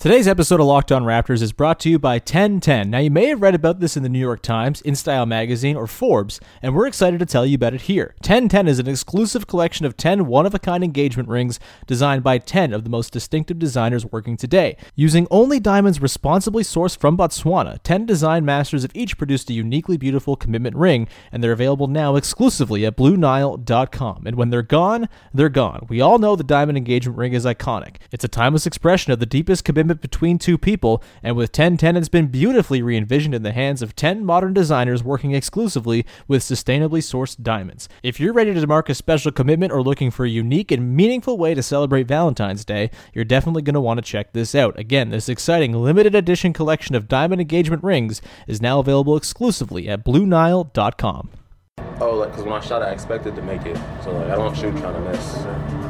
Today's episode of Locked On Raptors is brought to you by 1010. Now, you may have read about this in the New York Times, InStyle Magazine, or Forbes, and we're excited to tell you about it here. 1010 is an exclusive collection of 10 one of a kind engagement rings designed by 10 of the most distinctive designers working today. Using only diamonds responsibly sourced from Botswana, 10 design masters have each produced a uniquely beautiful commitment ring, and they're available now exclusively at BlueNile.com. And when they're gone, they're gone. We all know the diamond engagement ring is iconic, it's a timeless expression of the deepest commitment between two people, and with 1010 it's been beautifully re envisioned in the hands of 10 modern designers working exclusively with sustainably sourced diamonds. If you're ready to mark a special commitment or looking for a unique and meaningful way to celebrate Valentine's Day, you're definitely going to want to check this out. Again, this exciting limited edition collection of diamond engagement rings is now available exclusively at BlueNile.com. Oh, like, because when I shot, I expected to make it. So, like, I don't shoot trying to miss.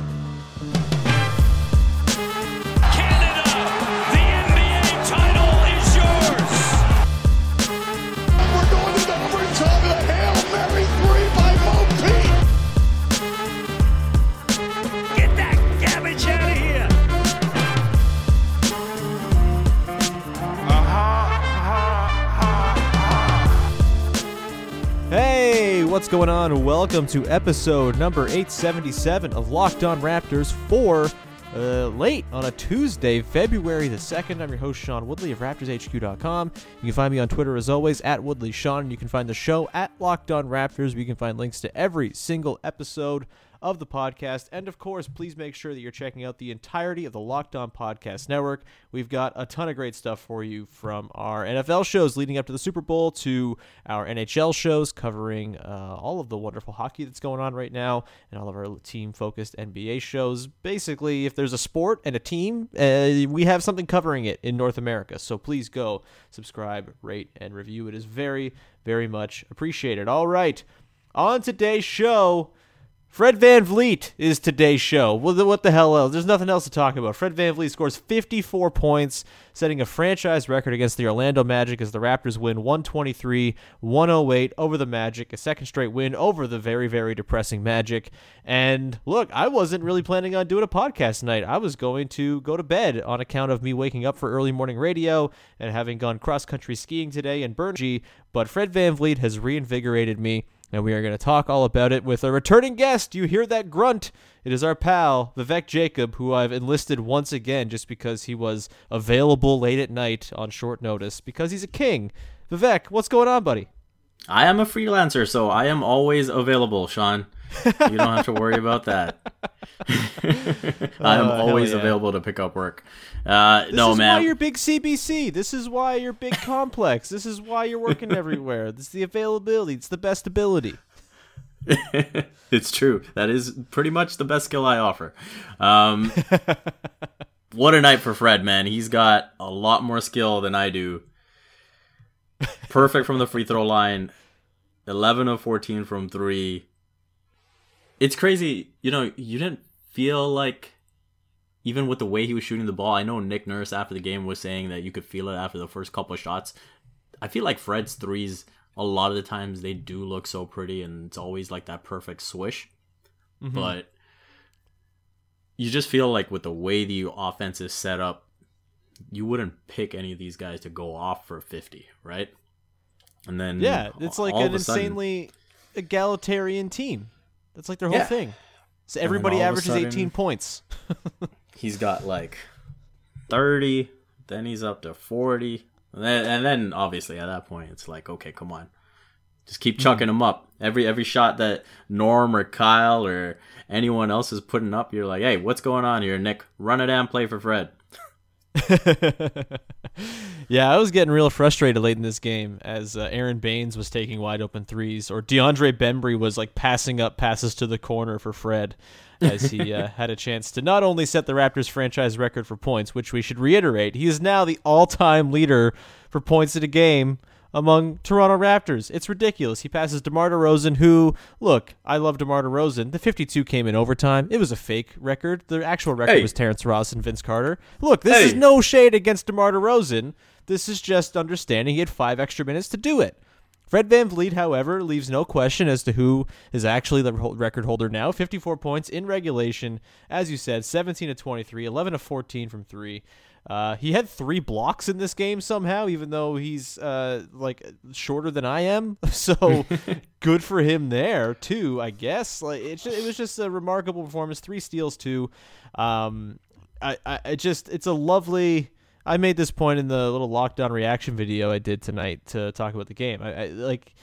On? Welcome to episode number 877 of Locked On Raptors for uh, late on a Tuesday, February the 2nd. I'm your host, Sean Woodley of RaptorsHQ.com. You can find me on Twitter as always at Woodley Sean, and you can find the show at Locked On Raptors, where you can find links to every single episode of the podcast. And of course, please make sure that you're checking out the entirety of the Locked On Podcast Network. We've got a ton of great stuff for you from our NFL shows leading up to the Super Bowl to our NHL shows covering uh, all of the wonderful hockey that's going on right now and all of our team focused NBA shows. Basically, if there's a sport and a team, uh, we have something covering it in North America. So please go subscribe, rate, and review. It is very, very much appreciated. All right. On today's show, Fred VanVleet is today's show. The, what the hell else? There's nothing else to talk about. Fred VanVleet scores 54 points, setting a franchise record against the Orlando Magic as the Raptors win 123 108 over the Magic, a second straight win over the very, very depressing Magic. And look, I wasn't really planning on doing a podcast tonight. I was going to go to bed on account of me waking up for early morning radio and having gone cross country skiing today in Berngy, but Fred VanVleet has reinvigorated me and we are going to talk all about it with a returning guest. You hear that grunt? It is our pal, Vivek Jacob, who I've enlisted once again just because he was available late at night on short notice because he's a king. Vivek, what's going on, buddy? I am a freelancer, so I am always available, Sean. You don't have to worry about that. I am Oh, hell always yeah. available to pick up work. Uh, This no, is man. why you're big CBC. This is why you're big complex. This is why you're working everywhere. This is the availability. It's the best ability. it's true. That is pretty much the best skill I offer. Um, what a night for Fred, man. He's got a lot more skill than I do. Perfect from the free throw line. 11 of 14 from three. It's crazy. You know, you didn't feel like, even with the way he was shooting the ball, I know Nick Nurse after the game was saying that you could feel it after the first couple of shots. I feel like Fred's threes, a lot of the times, they do look so pretty and it's always like that perfect swish. Mm-hmm. But you just feel like with the way the offense is set up, you wouldn't pick any of these guys to go off for 50, right? And then Yeah, it's like an a sudden- insanely egalitarian team. That's like their whole Yeah. thing. So everybody all of a averages sudden- 18 points. he's got like 30 then he's up to 40 and then, and then obviously at that point it's like okay come on just keep hmm. chucking them up every every shot that norm or kyle or anyone else is putting up you're like hey what's going on here nick run it down play for fred yeah, I was getting real frustrated late in this game as uh, Aron Baynes was taking wide open threes, or DeAndre Bembry was like passing up passes to the corner for Fred as he uh, had a chance to not only set the Raptors franchise record for points, which we should reiterate, he is now the all time leader for points in a game among Toronto Raptors. It's ridiculous. He passes DeMar DeRozan, who, look, I love DeMar DeRozan. The 52 came in overtime. It was a fake record. The actual record Hey. was Terrence Ross and Vince Carter. Look, this is no shade against DeMar DeRozan. This is just understanding he had five extra minutes to do it. Fred VanVleet, however, leaves no question as to who is actually the record holder now. 54 points in regulation. As you said, 17 to 23, 11 to 14 from three. Uh, he had three blocks in this game somehow, even though he's uh, like shorter than I am. So good for him there too, I guess. Like it, it was just a remarkable performance. Three steals too. Um, I, I, I just it's a lovely. I made this point in the little lockdown reaction video I did tonight to talk about the game. I, I like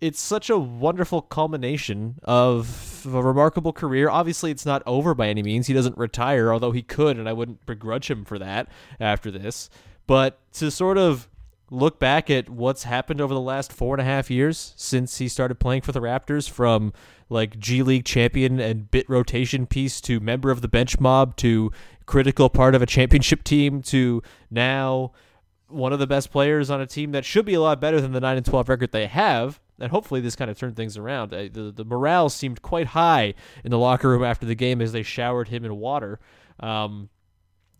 it's such a wonderful culmination of a remarkable career. Obviously, it's not over by any means. He doesn't retire, although he could, and I wouldn't begrudge him for that after this. But to sort of look back at what's happened over the last four and a half years since he started playing for the Raptors, from like G League champion and bit rotation piece to member of the bench mob to critical part of a championship team to now one of the best players on a team that should be a lot better than the 9 and 12 record they have and hopefully this kind of turned things around. Uh, the the morale seemed quite high in the locker room after the game as they showered him in water. Um,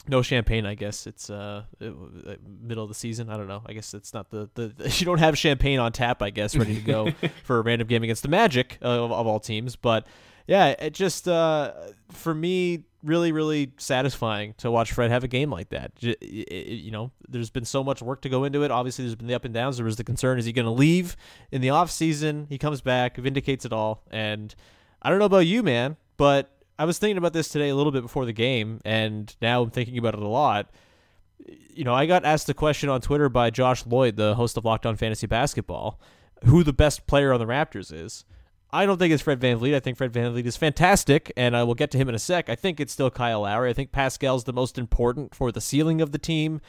no champagne, I guess. It's uh, middle of the season. I don't know. I guess it's not the, the, the you don't have champagne on tap. I guess ready to go for a random game against the Magic of, of all teams. But yeah, it just uh, for me really really satisfying to watch Fred have a game like that. You know, there's been so much work to go into it. Obviously, there's been the up and downs. There was the concern: is he going to leave in the off season? He comes back, vindicates it all, and I don't know about you, man, but I was thinking about this today a little bit before the game, and now I'm thinking about it a lot. You know, I got asked the question on Twitter by Josh Lloyd, the host of Locked On Fantasy Basketball, who the best player on the Raptors is. I don't think it's Fred VanVleet. I think Fred VanVleet is fantastic, and I will get to him in a sec. I think it's still Kyle Lowry. I think Pascal's the most important for the ceiling of the team.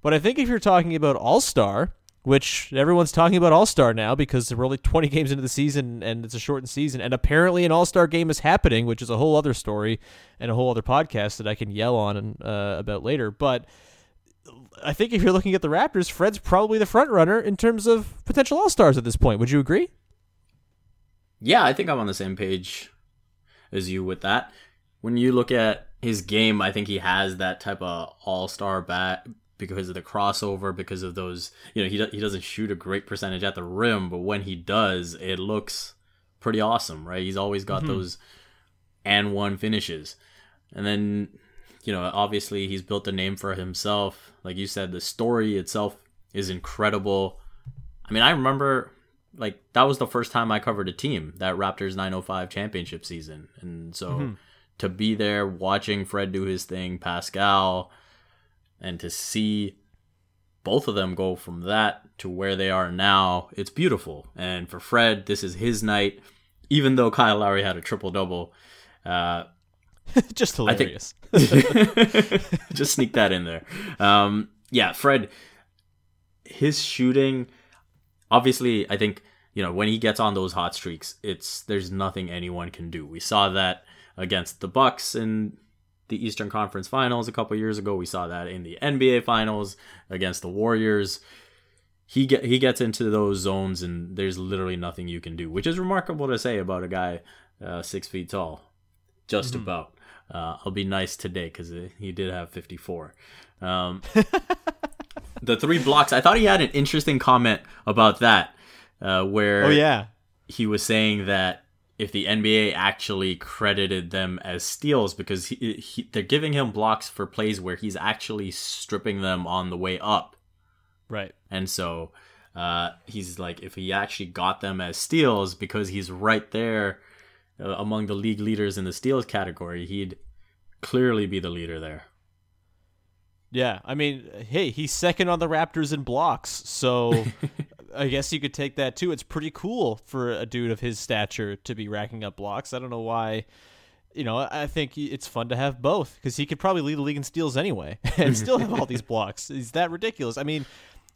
But I think if you're talking about All Star, which everyone's talking about All Star now because we're only 20 games into the season and it's a shortened season, and apparently an All Star game is happening, which is a whole other story and a whole other podcast that I can yell on and, uh, about later. But I think if you're looking at the Raptors, Fred's probably the front runner in terms of potential All Stars at this point. Would you agree? Yeah, I think I'm on the same page as you with that. When you look at his game, I think he has that type of all-star bat because of the crossover, because of those, you know, he he doesn't shoot a great percentage at the rim, but when he does, it looks pretty awesome, right? He's always got mm-hmm. those and one finishes. And then, you know, obviously he's built a name for himself. Like you said, the story itself is incredible. I mean, I remember like that was the first time I covered a team that Raptors 905 championship season, and so mm-hmm. to be there watching Fred do his thing, Pascal, and to see both of them go from that to where they are now, it's beautiful. And for Fred, this is his night. Even though Kyle Lowry had a triple double, uh, just hilarious. Think, just sneak that in there. Um, yeah, Fred, his shooting obviously, I think you know when he gets on those hot streaks, it's there's nothing anyone can do. We saw that against the Bucks in the Eastern Conference Finals a couple years ago. We saw that in the NBA Finals against the Warriors. He get he gets into those zones and there's literally nothing you can do, which is remarkable to say about a guy uh, six feet tall, just mm-hmm. about. Uh, I'll be nice today because he did have 54. Um, the three blocks. I thought he had an interesting comment about that, uh, where oh yeah, he was saying that if the NBA actually credited them as steals because he, he, they're giving him blocks for plays where he's actually stripping them on the way up, right? And so uh, he's like, if he actually got them as steals because he's right there uh, among the league leaders in the steals category, he'd clearly be the leader there. Yeah, I mean, hey, he's second on the Raptors in blocks, so I guess you could take that too. It's pretty cool for a dude of his stature to be racking up blocks. I don't know why. You know, I think it's fun to have both because he could probably lead the league in steals anyway and still have all these blocks. Is that ridiculous? I mean,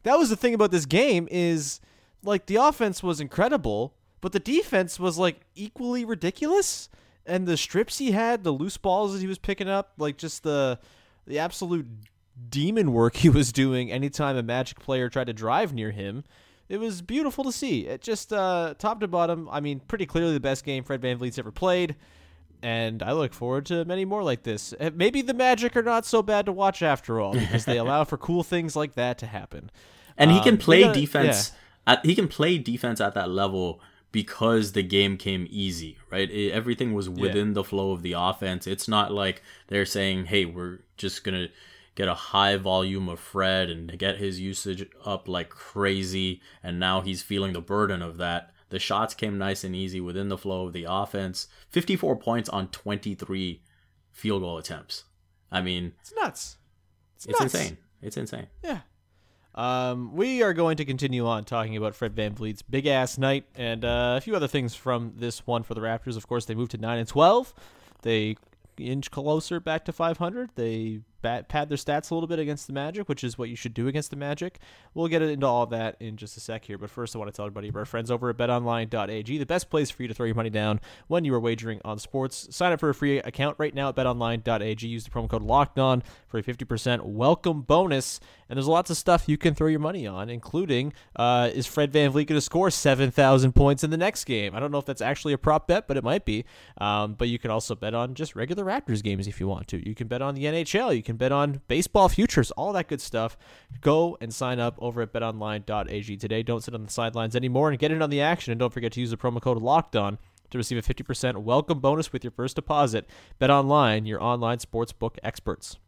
that was the thing about this game is like the offense was incredible, but the defense was like equally ridiculous. And the strips he had, the loose balls that he was picking up, like just the the absolute demon work he was doing anytime a Magic player tried to drive near him. It was beautiful to see. It just uh, top to bottom. I mean, pretty clearly the best game Fred VanVleet's ever played, and I look forward to many more like this. Uh, maybe the Magic are not so bad to watch after all because they allow for cool things like that to happen. And um, he can um, play gotta, defense at, he can play defense at that level because the game came easy, right? It, everything was within the flow of the offense. It's not like they're saying, "Hey, we're just gonna get a high volume of Fred and get his usage up like crazy," and now he's feeling the burden of that. The shots came nice and easy within the flow of the offense. Fifty-four points on twenty-three field goal attempts. I mean, It's nuts. It's, it's nuts. insane. It's insane. Yeah. Um, we are going to continue on talking about Fred VanVleet's big ass night and uh, a few other things from this one for the Raptors. Of course, they moved to nine and twelve. They inch closer back to 500. They bat, pad their stats a little bit against the Magic, which is what you should do against the Magic. We'll get into all that in just a sec here, but first I want to tell everybody our friends over at betonline.ag, the best place for you to throw your money down when you are wagering on sports. Sign up for a free account right now at betonline.ag. Use the promo code locked on for a 50% welcome bonus. And there's lots of stuff you can throw your money on, including uh, is Fred VanVleet going to score 7,000 points in the next game? I don't know if that's actually a prop bet, but it might be. Um, but you can also bet on just regular Raptors games if you want to. You can bet on the NHL. You can bet on baseball futures, all that good stuff. Go and sign up over at betonline.ag today. Don't sit on the sidelines anymore and get in on the action. And don't forget to use the promo code locked on to receive a 50% welcome bonus with your first deposit. Bet online, your online sportsbook experts.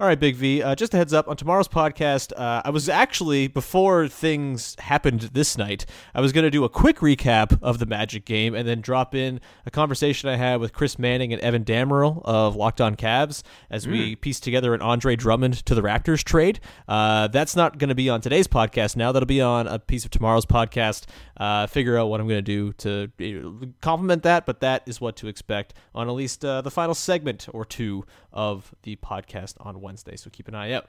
All right, Big V. Uh, just a heads up on tomorrow's podcast. Uh, I was actually before things happened this night. I was going to do a quick recap of the Magic game and then drop in a conversation I had with Chris Manning and Evan Dammarell of Locked On Cavs as we pieced together an Andre Drummond to the Raptors trade. Uh, that's not going to be on today's podcast. Now that'll be on a piece of tomorrow's podcast. Uh, figure out what I'm going to do to complement that, but that is what to expect on at least uh, the final segment or two of the podcast on Wednesday. So keep an eye out.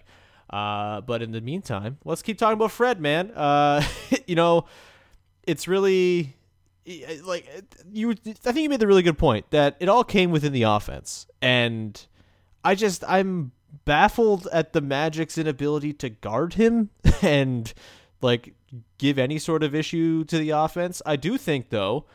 Uh, but in the meantime, let's keep talking about Fred, man. Uh, you know, it's really like you. I think you made the really good point that it all came within the offense, and I just I'm baffled at the Magic's inability to guard him and like give any sort of issue to the offense. I do think though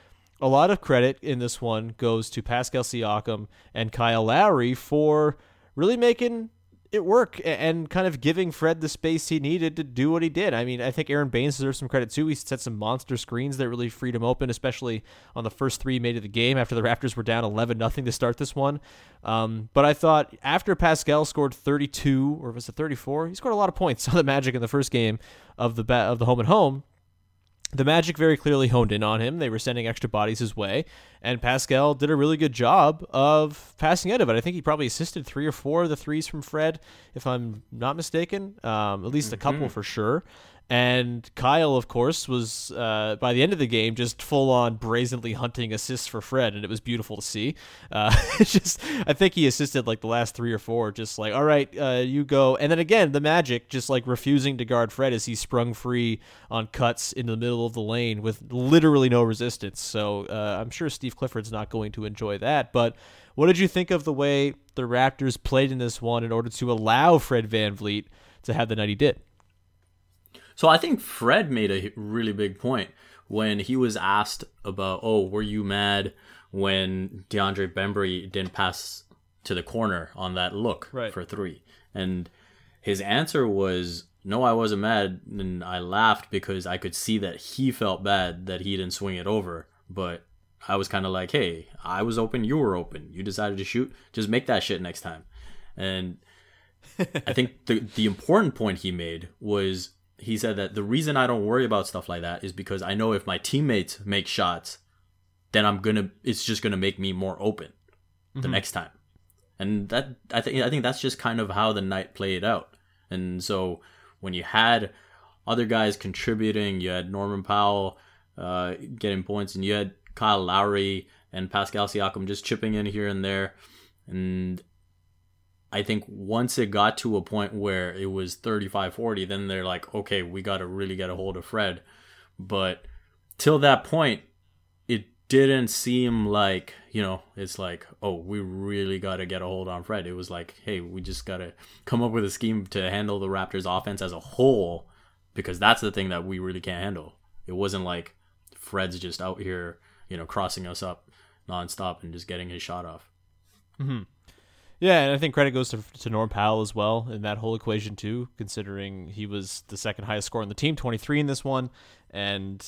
a lot of credit in this one goes to Pascal Siakam and Kyle Lowry for really making it work and kind of giving Fred the space he needed to do what he did. I mean, I think Aron Baynes deserves some credit too. He set some monster screens that really freed him open, especially on the first three made of the game after the Raptors were down 11 nothing to start this one. Um, but I thought after Pascal scored 32 or was it 34, he scored a lot of points on the Magic in the first game of the of the home and home the Magic very clearly honed in on him. They were sending extra bodies his way, and Pascal did a really good job of passing out of it. I think he probably assisted three or four of the threes from Fred, if I'm not mistaken. Um, at least a couple for sure. And Kyle, of course, was uh, by the end of the game just full on brazenly hunting assists for Fred, and it was beautiful to see. Uh, just, I think he assisted like the last three or four, just like, all right, uh, you go. And then again, the Magic just like refusing to guard Fred as he sprung free on cuts in the middle of the lane with literally no resistance. So uh, I'm sure Steve Clifford's not going to enjoy that. But what did you think of the way the Raptors played in this one in order to allow Fred VanVleet to have the night he did? So I think Fred made a really big point when he was asked about, "Oh, were you mad when DeAndre Bembry didn't pass to the corner on that look Right. for three? And his answer was, "No, I wasn't mad, and I laughed because I could see that he felt bad that he didn't swing it over, but." I was kind of like, hey, I was open, you were open. You decided to shoot. Just make that shit next time. And I think the the important point he made was he said that the reason I don't worry about stuff like that is because I know if my teammates make shots, then I'm gonna it's just gonna make me more open the next time. And that I think I think that's just kind of how the night played out. And so when you had other guys contributing, you had Norman Powell uh, getting points, and you had Kyle Lowry and Pascal Siakam just chipping in here and there, and I think once it got to a point where it was 35-40, then they're like, okay, we got to really get a hold of Fred. But till that point, it didn't seem like, you know, it's like, oh, we really got to get a hold on Fred. It was like, hey, we just got to come up with a scheme to handle the Raptors offense as a whole because that's the thing that we really can't handle. It wasn't like Fred's just out here, you know, crossing us up nonstop and just getting his shot off. Mm-hmm. Yeah, and I think credit goes to, to Norm Powell as well in that whole equation too, considering he was the second highest score on the team, 23 in this one, and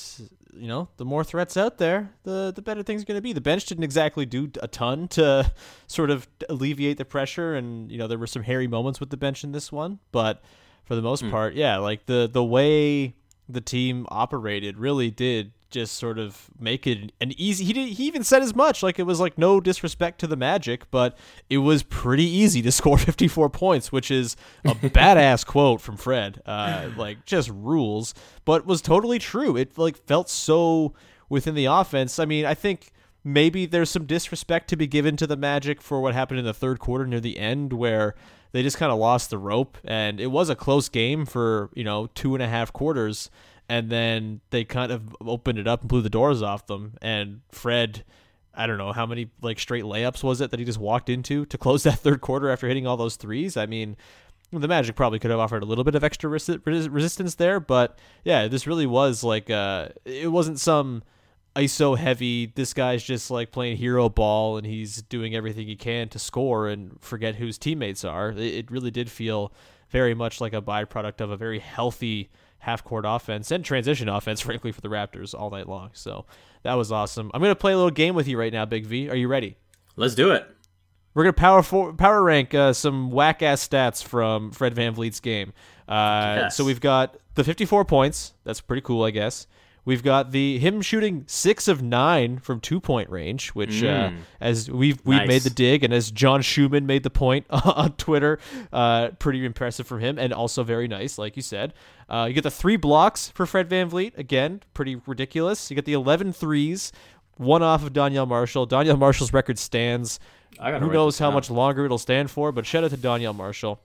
you know the more threats out there, the the better things are going to be. The bench didn't exactly do a ton to sort of alleviate the pressure, and you know there were some hairy moments with the bench in this one, but for the most hmm. part, yeah, like the the way the team operated really did just sort of make it an easy. He did, he even said as much. Like it was like no disrespect to the Magic, but it was pretty easy to score 54 points, which is a badass quote from Fred. Uh, like just rules, but was totally true. It like felt so within the offense. I mean, I think maybe there's some disrespect to be given to the Magic for what happened in the third quarter near the end, where they just kind of lost the rope, and it was a close game for you know two and a half quarters and then they kind of opened it up and blew the doors off them. And Fred, I don't know how many like straight layups was it that he just walked into to close that third quarter after hitting all those threes. I mean, the Magic probably could have offered a little bit of extra resi- res- resistance there, but yeah, this really was like uh, it wasn't some ISO heavy. This guy's just like playing hero ball and he's doing everything he can to score and forget whose teammates are. It really did feel very much like a byproduct of a very healthy half court offense and transition offense, frankly, for the Raptors all night long. So that was awesome. I'm going to play a little game with you right now, Big V. Are you ready? Let's do it. We're going to power for, power rank uh, some whack ass stats from Fred VanVleet's game. Uh, Yes. So we've got the 54 points. That's pretty cool, I guess. We've got the him shooting six of nine from two point range, which uh, as we've we've Nice. made the dig, and as John Schumann made the point on Twitter, uh, pretty impressive from him, and also very nice, like you said. Uh, you get the three blocks for Fred VanVleet, again, pretty ridiculous. You get the 11 threes, one off of Donyell Marshall. Donyell Marshall's record stands. Who knows how down. much longer it'll stand for, but shout out to Donyell Marshall.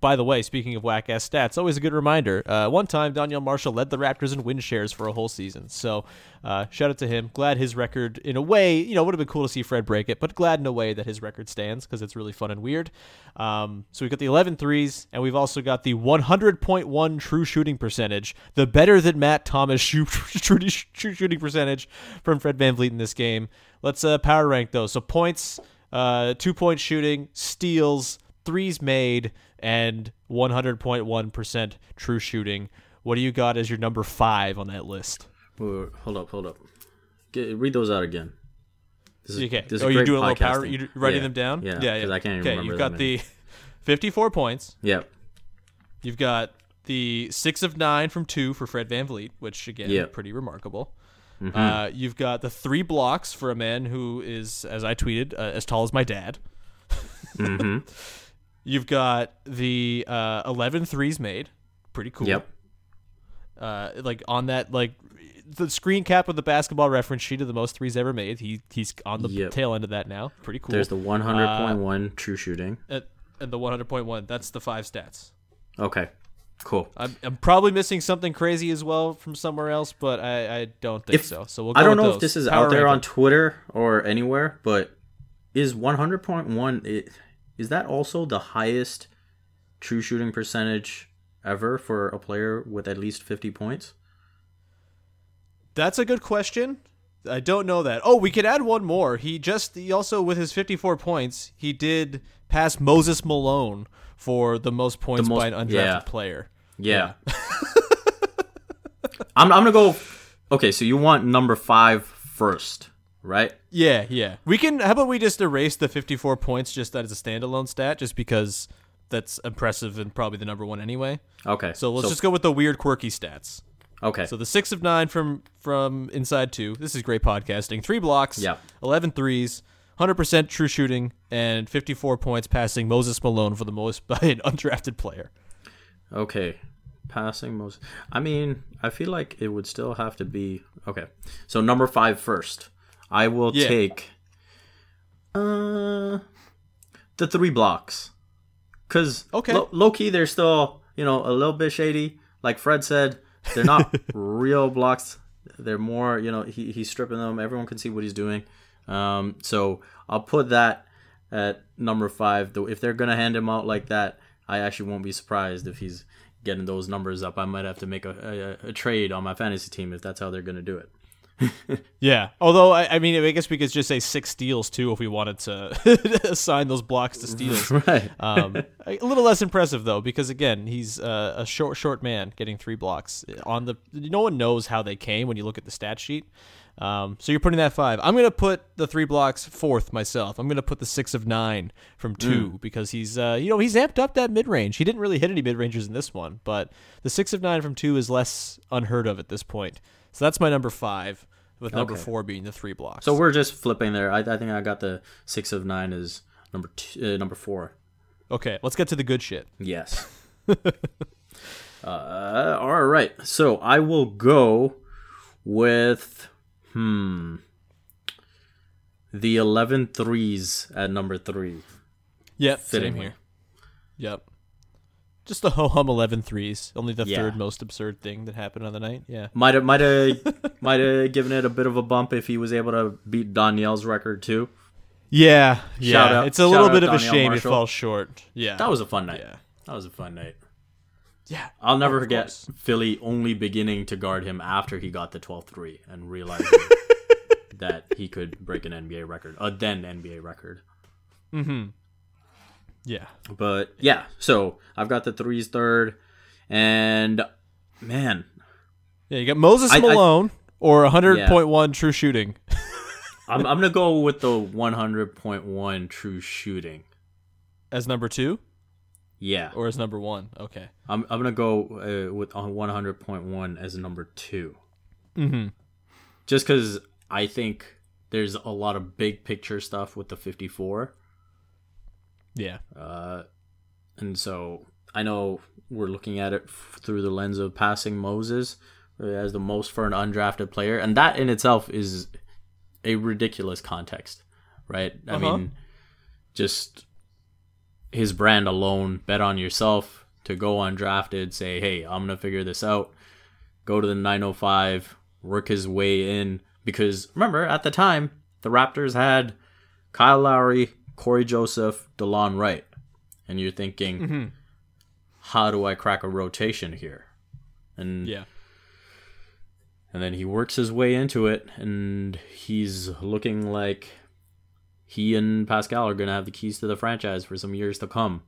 By the way, speaking of whack ass stats, always a good reminder. Uh, one time, Donyell Marshall led the Raptors in win shares for a whole season. So, uh, shout out to him. Glad his record, in a way, you know, would have been cool to see Fred break it, but glad in a way that his record stands because it's really fun and weird. Um, so, we've got the 11 threes, and we've also got the 100.1 true shooting percentage, the better than Matt Thomas true shooting percentage from Fred VanVleet in this game. Let's uh, power rank those. So, points, uh, two point shooting, steals, threes made, and 100.1% true shooting. What do you got as your number five on that list? Wait, hold up, hold up. Get, read those out again. This is, Okay. this is oh, you're doing a little power? podcasting. You writing Yeah, them down? Yeah, yeah. because I can't even okay, remember you've got many. the 54 points. Yep. You've got the six of nine from two for Fred VanVleet, which again, Yep. pretty remarkable. Mm-hmm. Uh, you've got the three blocks for a man who is, as I tweeted, uh, as tall as my dad. Mm-hmm. You've got the uh, 11 threes made. Pretty cool. Yep. Uh, like on that, like the screen cap of the basketball reference sheet of the most threes ever made. He he's on the Yep. tail end of that now. Pretty cool. There's the 100.1 true shooting. and, and the 100.1. That's the five stats. Okay. Cool. I'm, I'm probably missing something crazy as well from somewhere else, but I, I don't think If- so. So we'll go I don't know those. if this is Power out there rank on. Twitter or anywhere, but is 100.1 i- is that also the highest true shooting percentage ever for a player with at least 50 points? That's a good question. I don't know that. Oh, we could add one more. He just he also with his 54 points, he did pass Moses Malone for the most points most- by an undrafted yeah. player. Yeah. I'm I'm going to go Okay, so you want number 5 first, right? Yeah, yeah. We can. How about we just erase the 54 points just as a standalone stat, just because that's impressive and probably the number one anyway. Okay. So let's just go with the weird, quirky stats. Okay. So the six of nine from from inside two. This is great podcasting. Three blocks. Yeah. 11 threes. 100% true shooting and 54 points passing Moses Malone for the most by an undrafted player. Okay. Passing most. I mean, I feel like it would still have to be. Okay. So number five first. I will Yeah. take. Uh. The three blocks. Because Okay. lo- low key, they're still, you know, a little bit shady. Like Fred said, they're not real blocks. They're more, you know, he, he's stripping them. Everyone can see what he's doing. Um, so I'll put that at number five. Though if they're gonna hand him out like that, I actually won't be surprised if he's getting those numbers up. I might have to make a, a, a trade on my fantasy team if that's how they're gonna do it. Yeah. Although I, I mean, I guess we could just say six steals too if we wanted to assign those blocks to steals. right. Um, a little less impressive though, because again, he's uh, a short, short man getting three blocks on the. No one knows how they came when you look at the stat sheet. Um, so you're putting that five. I'm gonna put the three blocks fourth myself. I'm gonna put the six of nine from two because he's, uh, you know, he's amped up that mid range. He didn't really hit any mid rangers in this one, but the six of nine from two is less unheard of at this point. So that's my number five, with number Okay. four being the three blocks. So we're just flipping there. I, I think I got the six of nine as number two, uh, number four. okay. Let's get to the good shit. Yes. uh, all right. So I will go with hmm the 11 threes at number three. Yep, same here. Yep. Just the ho hum 11 threes. Only the Yeah. third most absurd thing that happened on the night. Yeah. Might have might have might have given it a bit of a bump if he was able to beat Donyell's record too. Yeah. Yeah. Shout out- it's a little bit of a shame Marshall. it falls short. Yeah. That was a fun night. Yeah. That was a fun night. Yeah. I'll never forget course. Philly only beginning to guard him after he got the 12-3 and realizing that he could break an NBA record, a then NBA record. Hmm. Yeah. But yeah, so I've got the threes third, and man, Yeah. You got Moses I- I- Malone or 100.1 true shooting. I'm I'm gonna go with the 100.1 true shooting. As number two Yeah, or as number one? Okay. I'm I'm gonna go uh, with 100.1 as number 2 Mm-hmm. just because I think there's a lot of big picture stuff with the 54. Yeah. Uh, and so I know we're looking at it f- through the lens of passing Moses uh, as the most for an undrafted player, and that in itself is a ridiculous context, right? Uh-huh. I mean, just his brand alone, bet on yourself to go undrafted, say, hey, I'm gonna figure this out, go to the 905, work his way in, because remember at the time the Raptors had Kyle Lowry, Cory Joseph, Delon Wright. And you're thinking, mm-hmm. how do I crack a rotation here? And Yeah. and then he works his way into it, and he's looking like he and Pascal are going to have the keys to the franchise for some years to come.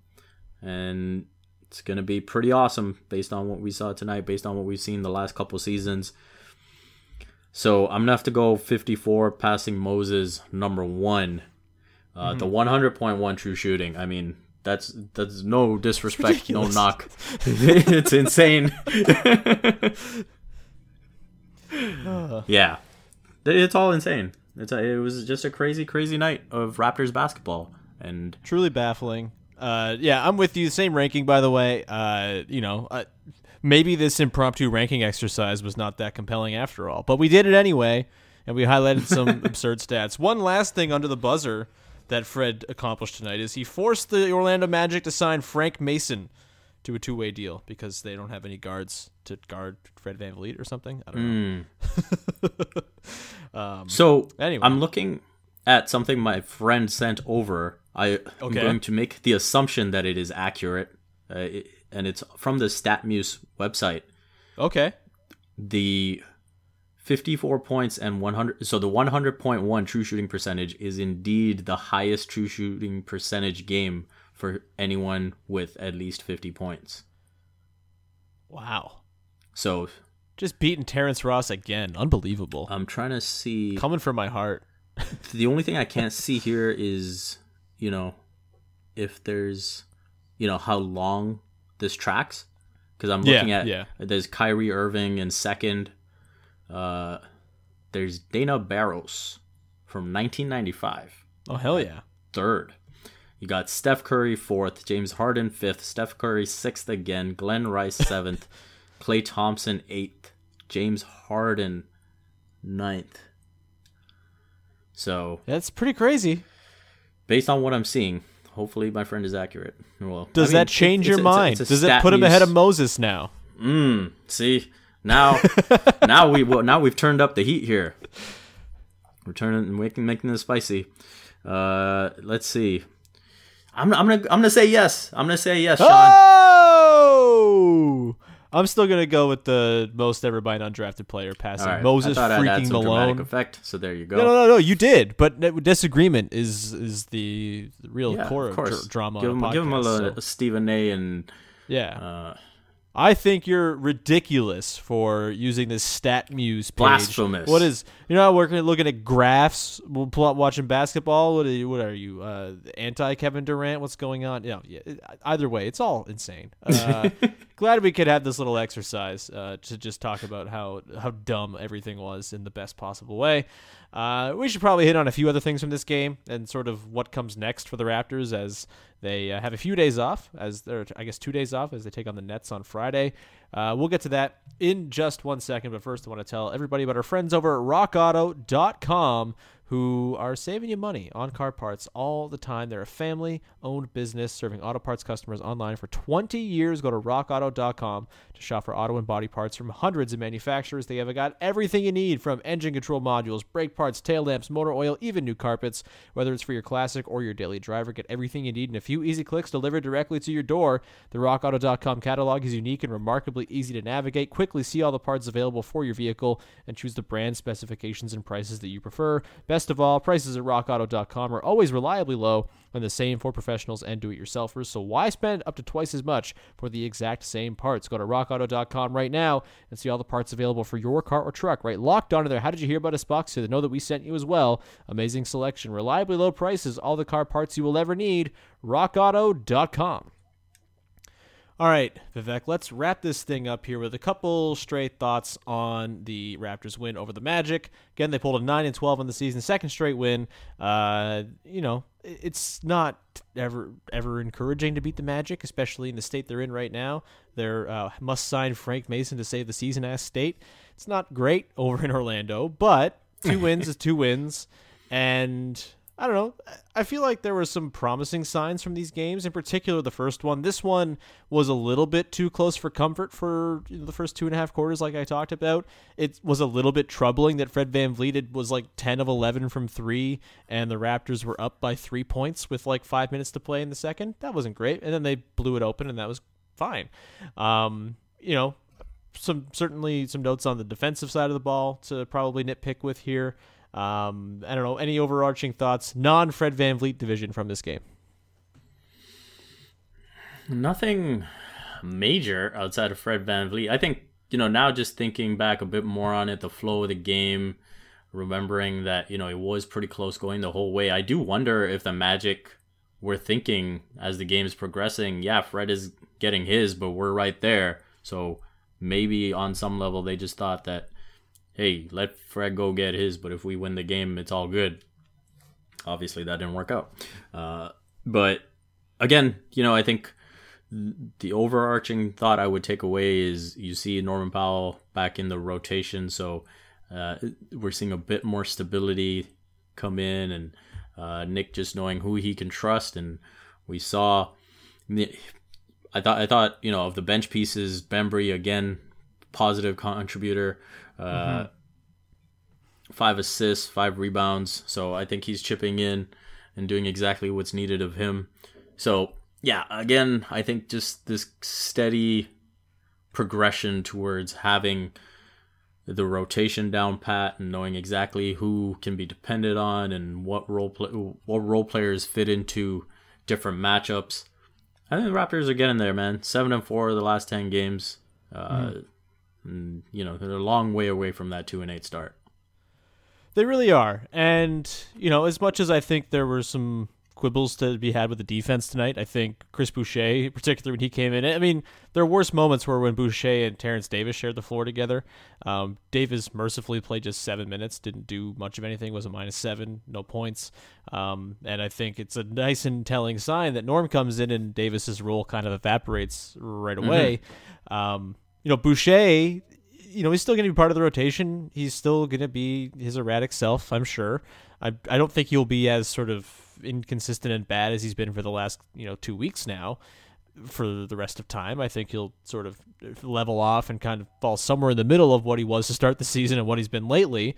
And it's going to be pretty awesome based on what we saw tonight, based on what we've seen the last couple seasons. So I'm going to have to go 54 passing Moses number one. Uh, The 100.1 true shooting. I mean, that's that's no disrespect, no knock. it's insane. yeah, it's all insane. It's a, it was just a crazy, crazy night of Raptors basketball, and truly baffling. Uh, yeah, I'm with you. Same ranking, by the way. Uh, you know, uh, maybe this impromptu ranking exercise was not that compelling after all, but we did it anyway, and we highlighted some absurd stats. One last thing under the buzzer that Fred accomplished tonight is he forced the Orlando Magic to sign Frank Mason to a two-way deal because they don't have any guards to guard Fred VanVleet or something. I don't know. so anyway. I'm looking at something my friend sent over. I am Okay. going to make the assumption that it is accurate, uh, it, and it's from the StatMuse website. Okay. the 54 points and 100 so the 100.1 true shooting percentage is indeed the highest true shooting percentage game for anyone with at least 50 points Wow. so Just beating Terrence Ross again. Unbelievable. i'm trying to see Coming from my heart. the only thing i can't see here is you know if there's you know how long this tracks because i'm Yeah, looking at yeah. there's Kyrie Irving in second uh there's Dana Barros from 1995 Oh hell yeah. third. You got Steph Curry fourth, James Harden fifth, Steph Curry sixth again, Glenn Rice seventh, Klay Thompson eighth, James Harden ninth. So That's pretty crazy. based on what I'm seeing, hopefully my friend is accurate. Well, Does I mean, that change it's- your it's mind? it's a Does it put him ahead of Moses now? Mm, see, now, now we well, now we've turned up the heat here. We're turning, making making this spicy. Uh, let's see. I'm, I'm gonna I'm gonna say yes. I'm gonna say yes, Sean. Oh! I'm still gonna go with the most ever by an undrafted player passing right. Moses I thought I'd add freaking some Malone. effect. So there you go. No, no, no, no. You did, but disagreement is is the real Yeah, core of dr- drama. Give him, a give him a, podcast, so- Stephen A. and yeah. uh, I think you're ridiculous for using this stat muse page. Blasphemous. What is you're not working looking at graphs, watching basketball. What are you? What are you? Uh, anti Kevin Durant? What's going on? You know, yeah, either way, it's all insane. Uh, glad we could have this little exercise uh, to just talk about how how dumb everything was in the best possible way. Uh, we should probably hit on a few other things from this game and sort of what comes next for the Raptors as they uh, have a few days off, as they're I guess two days off as they take on the Nets on Friday. Uh, we'll get to that in just one second, but first I want to tell everybody about our friends over at RockAuto.com who are saving you money on car parts all the time. They're a family owned business serving auto parts customers online for 20 years. Go to rockauto.com to shop for auto and body parts from hundreds of manufacturers. They have got everything you need from engine control modules, brake parts, tail lamps, motor oil, even new carpets. Whether it's for your classic or your daily driver, get everything you need in a few easy clicks delivered directly to your door. The rockauto.com catalog is unique and remarkably easy to navigate. Quickly see all the parts available for your vehicle and choose the brand specifications and prices that you prefer. Best of all, prices at rockauto.com are always reliably low and the same for professionals and do-it-yourselfers. So why spend up to twice as much for the exact same parts? Go to rockauto.com right now and see all the parts available for your car or truck. Right, locked onto there. How did you hear about us box? They know that we sent you as well. Amazing selection, reliably low prices, all the car parts you will ever need. rockauto.com. All right, Vivek, let's wrap this thing up here with a couple straight thoughts on the Raptors win over the Magic. Again, they pulled a 9 and 12 on the season, second straight win. Uh, you know, it's not ever ever encouraging to beat the Magic, especially in the state they're in right now. They're uh, must sign Frank Mason to save the season ass state. It's not great over in Orlando, but two wins is two wins and I don't know. I feel like there were some promising signs from these games, in particular the first one. This one was a little bit too close for comfort for the first two and a half quarters, like I talked about. It was a little bit troubling that Fred VanVleet was like 10 of 11 from three, and the Raptors were up by three points with like five minutes to play in the second. That wasn't great. And then they blew it open, and that was fine. Um, you know, some certainly some notes on the defensive side of the ball to probably nitpick with here. Um, I don't know. Any overarching thoughts, non Fred VanVleet division from this game? Nothing major outside of Fred VanVleet. I think, you know, now just thinking back a bit more on it, the flow of the game, remembering that, you know, it was pretty close going the whole way. I do wonder if the Magic were thinking as the game is progressing, yeah, Fred is getting his, but we're right there. So maybe on some level they just thought that, hey, let Fred go get his, but if we win the game, it's all good. Obviously, that didn't work out. Uh, but again, you know, I think the overarching thought I would take away is you see Norman Powell back in the rotation, so uh, we're seeing a bit more stability come in, and uh, Nick just knowing who he can trust, and we saw. I thought I thought you know of the bench pieces, Bembry again, positive contributor, uh, mm-hmm. five assists, five rebounds. So I think he's chipping in and doing exactly what's needed of him. So yeah, again, I think just this steady progression towards having the rotation down pat and knowing exactly who can be depended on and what role play, what role players fit into different matchups. I think the Raptors are getting there, man. Seven and four the last ten games. Uh, mm. And, you know they're a long way away from that two and eight start. They really are, and you know as much as I think there were some quibbles to be had with the defense tonight. I think Chris Boucher, particularly when he came in. I mean, there were worse moments where when Boucher and Terence Davis shared the floor together. Um, Davis mercifully played just seven minutes, didn't do much of anything, was a minus seven, no points. Um, and I think it's a nice and telling sign that Norm comes in and Davis's role kind of evaporates right away. Mm-hmm. Um, you know, Boucher you know, he's still going to be part of the rotation. He's still going to be his erratic self, I'm sure. I, I don't think he'll be as sort of inconsistent and bad as he's been for the last you know two weeks now for the rest of time. I think he'll sort of level off and kind of fall somewhere in the middle of what he was to start the season and what he's been lately.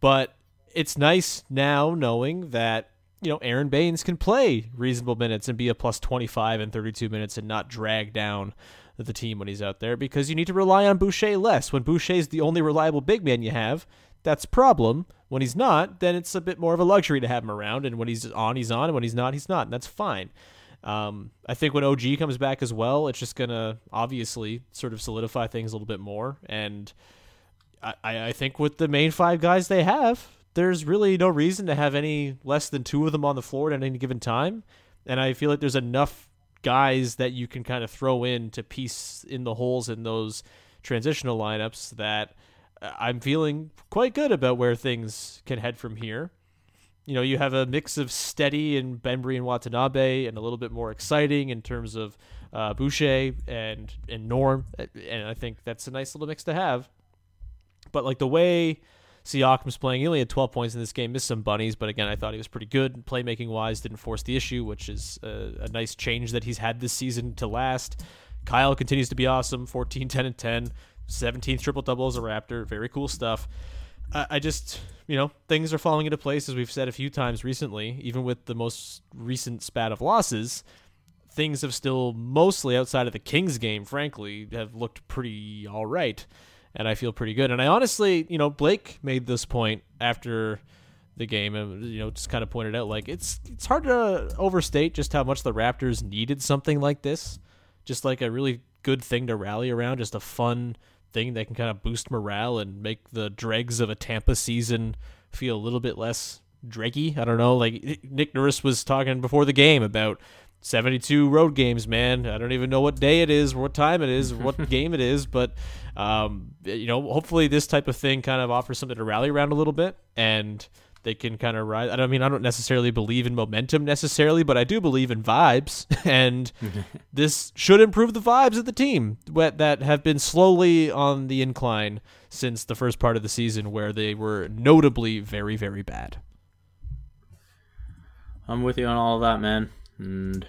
But it's nice now knowing that you know Aron Baynes can play reasonable minutes and be a plus 25 and 32 minutes and not drag down the team when he's out there because you need to rely on Boucher less. When Boucher's the only reliable big man you have, that's a problem. When he's not, then it's a bit more of a luxury to have him around. And when he's on, he's on. And when he's not, he's not. And that's fine. Um, I think when OG comes back as well, it's just going to obviously sort of solidify things a little bit more. And I, I think with the main five guys they have, there's really no reason to have any less than two of them on the floor at any given time. And I feel like there's enough guys that you can kind of throw in to piece in the holes in those transitional lineups that I'm feeling quite good about where things can head from here. You know, you have a mix of steady and Bembry and Watanabe, and a little bit more exciting in terms of uh, Boucher and and Norm, and I think that's a nice little mix to have. But like the way Siakam's playing, he only had 12 points in this game, missed some bunnies, but again, I thought he was pretty good playmaking wise. Didn't force the issue, which is a, a nice change that he's had this season to last. Kyle continues to be awesome, 14, 10, and 10. 17th triple double as a Raptor. Very cool stuff. I, I just, you know, things are falling into place as we've said a few times recently. Even with the most recent spat of losses, things have still mostly outside of the Kings game, frankly, have looked pretty all right. And I feel pretty good. And I honestly, you know, Blake made this point after the game and you know just kind of pointed out like it's it's hard to overstate just how much the Raptors needed something like this just like a really good thing to rally around just a fun thing that can kind of boost morale and make the dregs of a Tampa season feel a little bit less dreggy. I don't know. Like Nick Nurse was talking before the game about 72 road games, man. I don't even know what day it is, what time it is, what game it is, but um, you know, hopefully this type of thing kind of offers something to rally around a little bit and they can kind of ride. I don't mean I don't necessarily believe in momentum necessarily, but I do believe in vibes, and this should improve the vibes of the team that have been slowly on the incline since the first part of the season, where they were notably very very bad. I'm with you on all of that, man, and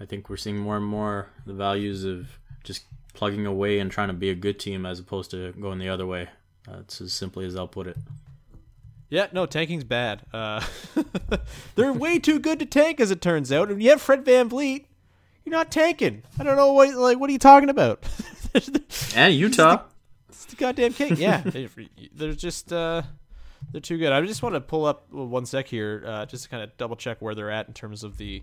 I think we're seeing more and more the values of just plugging away and trying to be a good team as opposed to going the other way. That's as simply as I'll put it. Yeah, no, tanking's bad. Uh, they're way too good to tank, as it turns out. And you have Fred VanVleet, you're not tanking. I don't know what like what are you talking about? and Utah, it's the, the, goddamn king. Yeah, they're just uh, they're too good. I just want to pull up one sec here, uh, just to kind of double check where they're at in terms of the,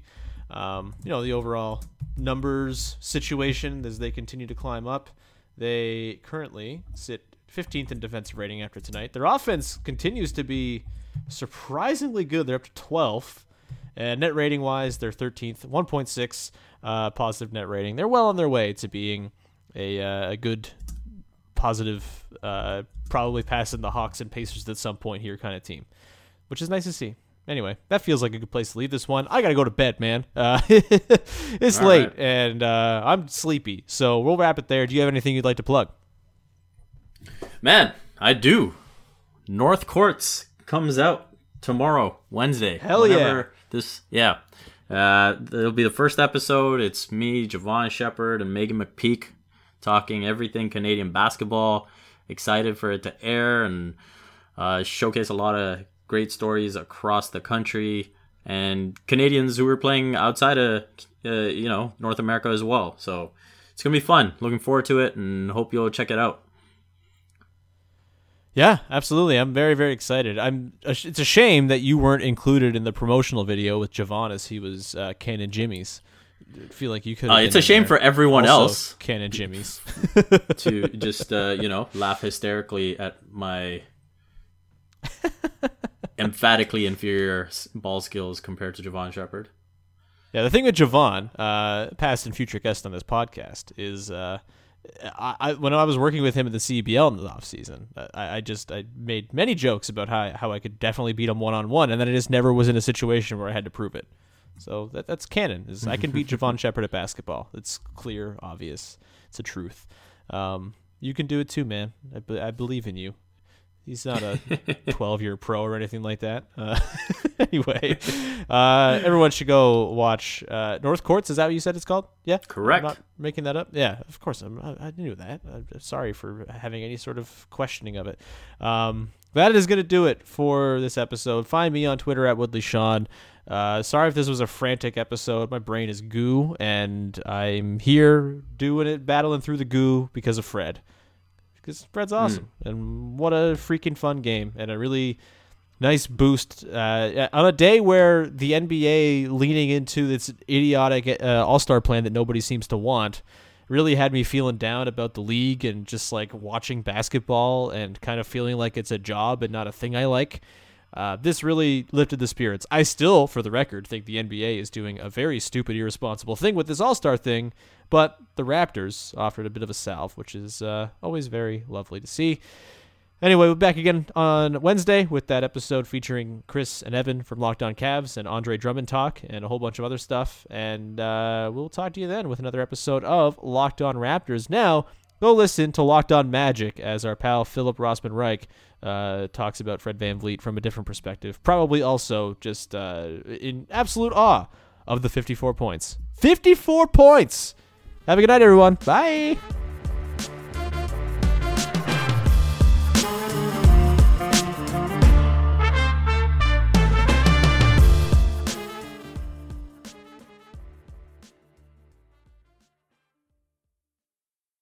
um, you know, the overall numbers situation as they continue to climb up. They currently sit 15th in defensive rating after tonight. Their offense continues to be surprisingly good. They're up to 12th. And net rating wise, they're 13th, 1.6 uh, positive net rating. They're well on their way to being a, uh, a good, positive, uh, probably passing the Hawks and Pacers at some point here kind of team, which is nice to see. Anyway, that feels like a good place to leave this one. I gotta go to bed, man. Uh, it's All late right. and uh, I'm sleepy, so we'll wrap it there. Do you have anything you'd like to plug? Man, I do. North Courts comes out tomorrow, Wednesday. Hell yeah! This yeah, uh, it'll be the first episode. It's me, Jevohn Shepherd, and Meghan McPeak talking everything Canadian basketball. Excited for it to air and uh, showcase a lot of great stories across the country and Canadians who were playing outside of uh, you know North America as well. So it's gonna be fun. Looking forward to it, and hope you'll check it out. Yeah, absolutely. I'm very, very excited. I'm. It's a shame that you weren't included in the promotional video with Jevohn as he was uh, Canon Jimmy's. I feel like you could. Uh, it's a shame for everyone else. Canon Jimmy's to just uh, you know laugh hysterically at my emphatically inferior ball skills compared to Jevohn Shepherd. Yeah, the thing with Jevohn, uh, past and future guest on this podcast, is uh, I, I, when I was working with him at the CBL in the off season, I, I, just I made many jokes about how how I could definitely beat him one on one, and then I just never was in a situation where I had to prove it. So that that's canon. Is I can beat Jevohn Shepherd at basketball. It's clear, obvious. It's a truth. Um, you can do it too, man. I, I believe in you. He's not a 12 year pro or anything like that. Uh, anyway, uh, everyone should go watch uh, North Courts. Is that what you said it's called? Yeah, correct. I'm not making that up. Yeah, of course. I'm, I, knew that. I'm sorry for having any sort of questioning of it. Um, that is going to do it for this episode. Find me on Twitter at Woodley Sean. Uh, sorry if this was a frantic episode. My brain is goo, and I'm here doing it, battling through the goo because of Fred. Because Fred's awesome, and what a freaking fun game, and a really nice boost uh, on a day where the NBA leaning into this idiotic uh, All Star plan that nobody seems to want really had me feeling down about the league and just like watching basketball and kind of feeling like it's a job and not a thing I like. Uh, this really lifted the spirits. I still, for the record, think the NBA is doing a very stupid, irresponsible thing with this All Star thing, but the Raptors offered a bit of a salve, which is uh, always very lovely to see. Anyway, we're back again on Wednesday with that episode featuring Chris and Evan from Locked On Cavs and Andre Drummond talk and a whole bunch of other stuff. And uh, we'll talk to you then with another episode of Locked On Raptors. Now, go listen to Locked On Magic as our pal Philip Rossman Reich uh, talks about Fred VanVleet from a different perspective. Probably also just uh, in absolute awe of the 54 points. 54 points! Have a good night, everyone. Bye!